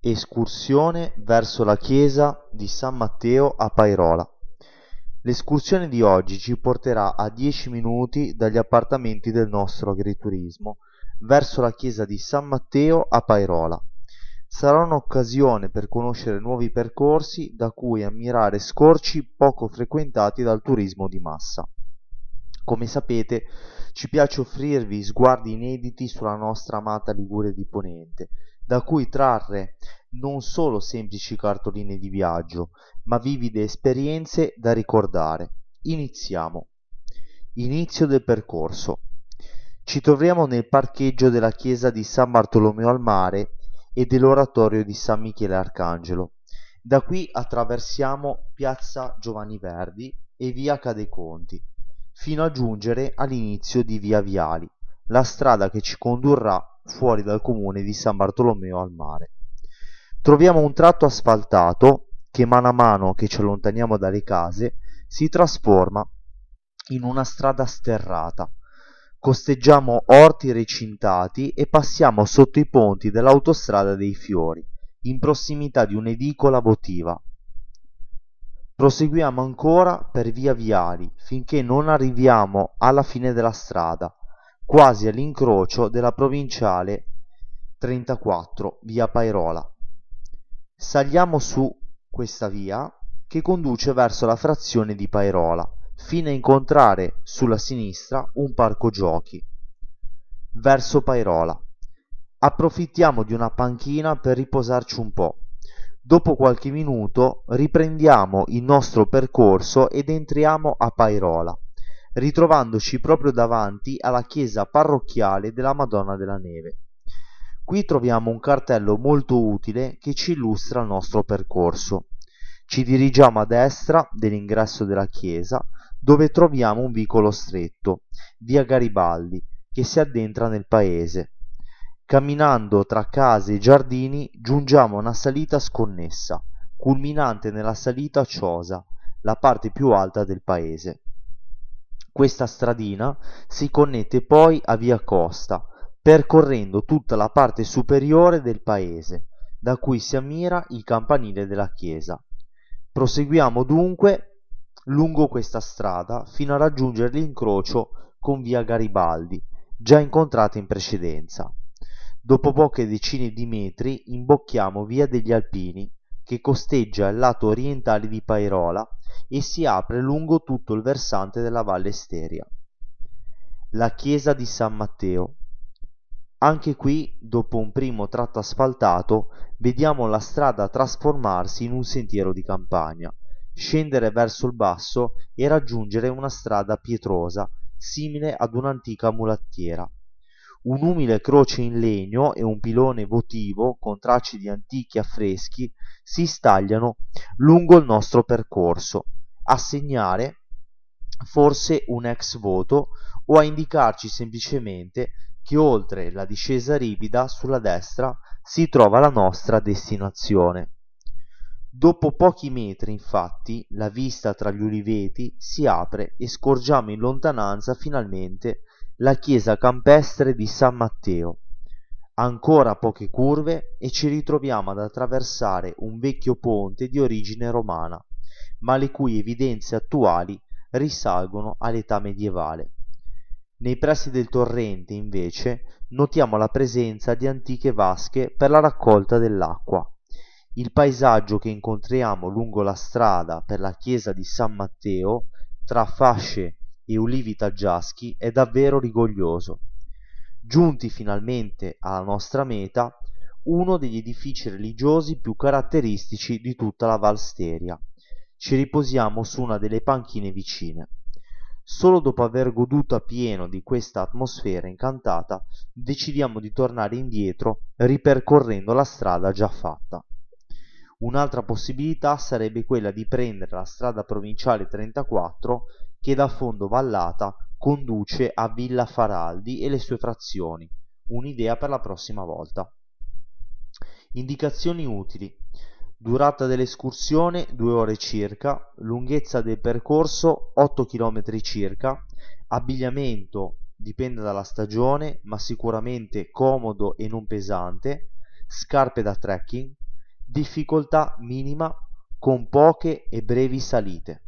Escursione verso la chiesa di San Matteo a Pairola. L'escursione di oggi ci porterà a 10 minuti dagli appartamenti del nostro agriturismo verso la chiesa di San Matteo a Pairola. Sarà un'occasione per conoscere nuovi percorsi da cui ammirare scorci poco frequentati dal turismo di massa. Come sapete, ci piace offrirvi sguardi inediti sulla nostra amata Liguria di Ponente, da cui trarre non solo semplici cartoline di viaggio, ma vivide esperienze da ricordare. Iniziamo. Inizio del percorso. Ci troviamo nel parcheggio della chiesa di San Bartolomeo al Mare e dell'oratorio di San Michele Arcangelo. Da qui attraversiamo piazza Giovanni Verdi e via Cadeconti, fino a giungere all'inizio di via Viali, la strada che ci condurrà fuori dal comune di San Bartolomeo al Mare. Troviamo un tratto asfaltato che mano a mano che ci allontaniamo dalle case si trasforma in una strada sterrata. Costeggiamo orti recintati e passiamo sotto i ponti dell'autostrada dei fiori, in prossimità di un'edicola votiva. Proseguiamo ancora per via Viali finché non arriviamo alla fine della strada, quasi all'incrocio della provinciale 34 via Pairola. Saliamo su questa via che conduce verso la frazione di Pairola, fino a incontrare sulla sinistra un parco giochi. Verso Pairola. Approfittiamo di una panchina per riposarci un po'. Dopo qualche minuto riprendiamo il nostro percorso ed entriamo a Pairola ritrovandoci proprio davanti alla chiesa parrocchiale della Madonna della Neve. Qui troviamo un cartello molto utile che ci illustra il nostro percorso. Ci dirigiamo a destra dell'ingresso della chiesa, dove troviamo un vicolo stretto, via Garibaldi, che si addentra nel paese. Camminando tra case e giardini giungiamo a una salita sconnessa, culminante nella salita Ciosa, la parte più alta del paese. Questa stradina si connette poi a via Costa, percorrendo tutta la parte superiore del paese, da cui si ammira il campanile della chiesa. Proseguiamo dunque lungo questa strada fino a raggiungere l'incrocio con via Garibaldi, già incontrata in precedenza. Dopo poche decine di metri imbocchiamo via degli Alpini, che costeggia il lato orientale di Pairola e si apre lungo tutto il versante della Valle Steria. La chiesa di San Matteo. Anche qui, dopo un primo tratto asfaltato, vediamo la strada trasformarsi in un sentiero di campagna, scendere verso il basso e raggiungere una strada pietrosa, simile ad un'antica mulattiera. Un'umile croce in legno e un pilone votivo con tracce di antichi affreschi si stagliano lungo il nostro percorso, a segnare forse un ex voto o a indicarci semplicemente che oltre la discesa ripida sulla destra si trova la nostra destinazione. Dopo pochi metri, infatti, la vista tra gli uliveti si apre e scorgiamo in lontananza finalmente la chiesa campestre di San Matteo. Ancora poche curve e ci ritroviamo ad attraversare un vecchio ponte di origine romana, ma le cui evidenze attuali risalgono all'età medievale. Nei pressi del torrente, invece, notiamo la presenza di antiche vasche per la raccolta dell'acqua. Il paesaggio che incontriamo lungo la strada per la chiesa di San Matteo, tra fasce e ulivi taggiaschi è davvero rigoglioso. Giunti finalmente alla nostra meta, uno degli edifici religiosi più caratteristici di tutta la Valsteria. Ci riposiamo su una delle panchine vicine. Solo dopo aver goduto a pieno di questa atmosfera incantata, decidiamo di tornare indietro ripercorrendo la strada già fatta. Un'altra possibilità sarebbe quella di prendere la strada provinciale 34 che da fondo vallata conduce a Villa Faraldi e le sue frazioni. Un'idea per la prossima volta. Indicazioni utili. Durata dell'escursione 2 ore circa, lunghezza del percorso 8 km circa, abbigliamento dipende dalla stagione, ma sicuramente comodo e non pesante, scarpe da trekking, difficoltà minima con poche e brevi salite.